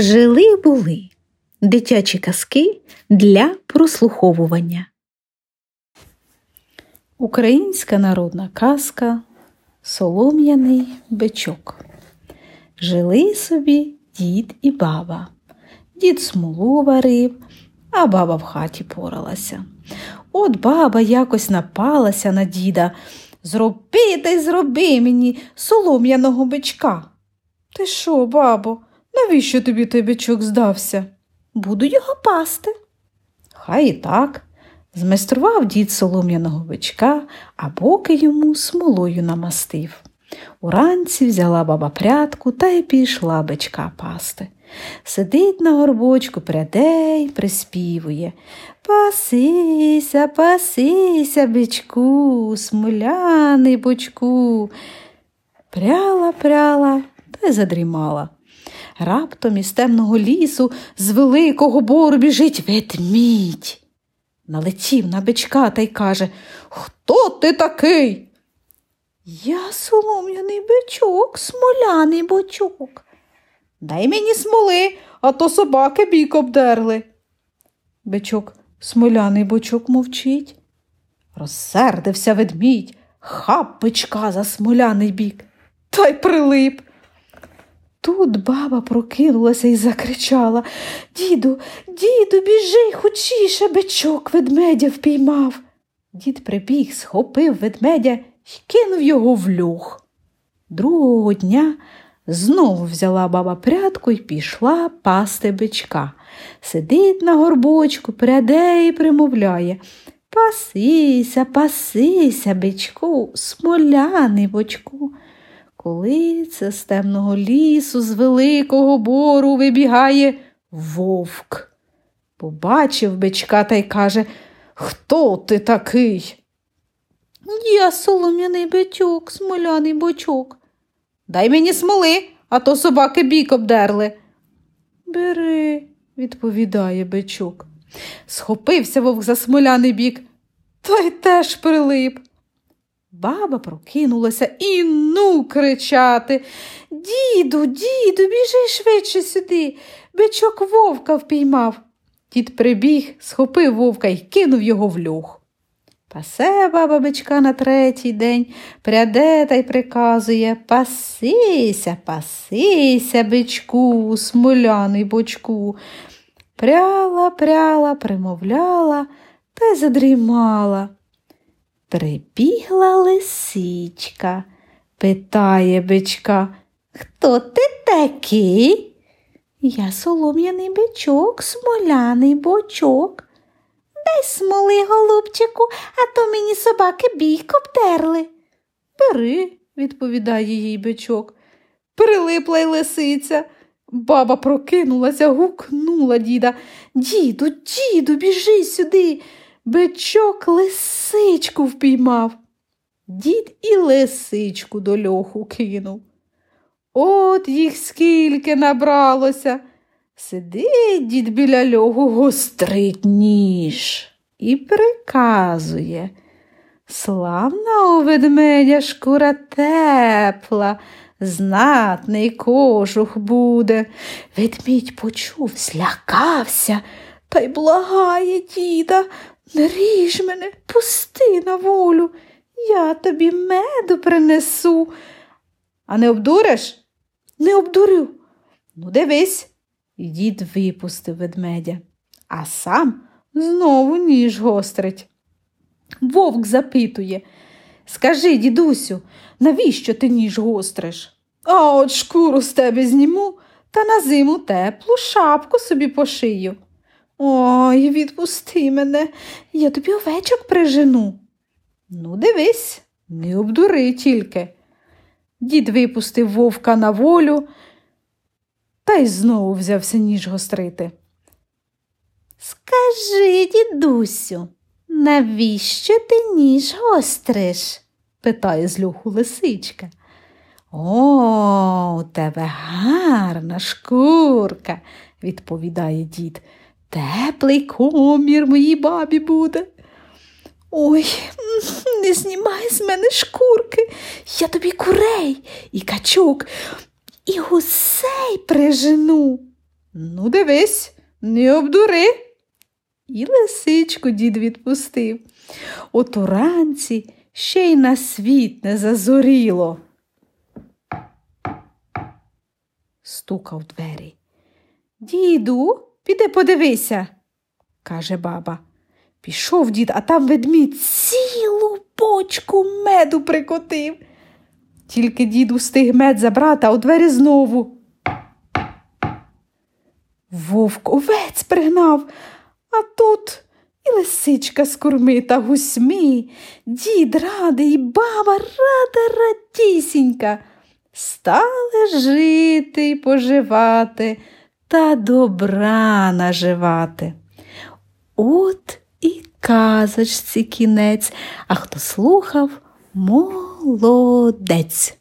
Жили були дитячі казки для прослуховування. Українська народна казка Солом'яний бичок. Жили собі дід і баба. Дід смолу варив, а баба в хаті поралася. От баба якось напалася на діда. Зроби та й зроби мені солом'яного бичка. Ти що, бабо, навіщо тобі той бичок здався? Буду його пасти. Хай і так. Змайстрував дід солом'яного бичка, а боки йому смолою намастив. Уранці взяла баба прядку та й пішла бичка пасти. Сидить на горбочку, пряде й приспівує. Пасися, пасися, бичку, смоляний бочку. Пряла, пряла та й задрімала. Раптом із темного лісу з великого бору біжить ведмідь. Налетів на бичка та й каже Хто ти такий? Я солом'яний бичок, смоляний бочок. Дай мені смоли, а то собаки бік обдерли. Бичок смоляний бочок мовчить. Розсердився ведмідь, хап бичка за смоляний бік, та й прилип. Тут баба прокинулася і закричала Діду, діду, біжи хочіше, бичок ведмедя впіймав. Дід прибіг, схопив ведмедя і кинув його в льох. Другого дня знову взяла баба прядку і пішла пасти бичка. Сидить на горбочку, пряде і примовляє Пасися, пасися, бичку, смоляний бочку. Коли це з темного лісу, з великого бору вибігає вовк. Побачив бичка та й каже Хто ти такий? Я солом'яний бичок, смоляний бочок. Дай мені смоли, а то собаки бік обдерли. Бери, відповідає бичок. Схопився вовк за смоляний бік, та й теж прилип. Баба прокинулася і ну кричати. Діду, діду, біжи швидше сюди. Бичок вовка впіймав. Дід прибіг, схопив вовка і кинув його в льох. Пасе баба бичка на третій день, пряде та й приказує Пасися, пасися, бичку, смоляний бочку. Пряла, пряла, примовляла та й задрімала. Прибігла лисичка, питає бичка, хто ти такий? Я солом'яний бичок, смоляний бочок. Дай смоли, голубчику, а то мені собаки бійк обтерли. Бери, відповідає їй бичок. Прилипла й лисиця. Баба прокинулася, гукнула діда. Діду, діду, біжи сюди. Бичок лисичку впіймав. Дід і лисичку до льоху кинув. От їх скільки набралося. Сидить дід біля льоху, гострить ніж і приказує. Славна у ведмедя шкура тепла, знатний кожух буде. Ведмідь почув, злякався та й благає діда. Не ріж мене, пусти на волю, я тобі меду принесу. А не обдуриш? Не обдурю. Ну, дивись. Дід випустив ведмедя, а сам знову ніж гострить. Вовк запитує Скажи, дідусю, навіщо ти ніж гостриш? А от шкуру з тебе зніму та на зиму теплу шапку собі пошию. Ой, відпусти мене, я тобі овечок прижену. Ну, дивись, не обдури тільки. Дід випустив вовка на волю та й знову взявся ніж гострити. Скажи, дідусю, навіщо ти ніж гостриш? питає з льоху лисичка. О, у тебе гарна шкурка, відповідає дід. Теплий комір моїй бабі буде. Ой, не знімай з мене шкурки. Я тобі курей і качок, і гусей прижену. Ну, дивись, не обдури. І лисичку дід відпустив. От уранці ще й на світ не зазоріло. Стукав двері. Діду, піди подивися, каже баба. Пішов дід, а там ведмідь цілу бочку меду прикотив. Тільки дід устиг мед забрати, а у двері знову. Вовк овець пригнав, а тут і лисичка з курми та гусьми, дід радий, і баба рада радісінька. Стали жити й поживати та добра наживати. От і казочці кінець, а хто слухав молодець.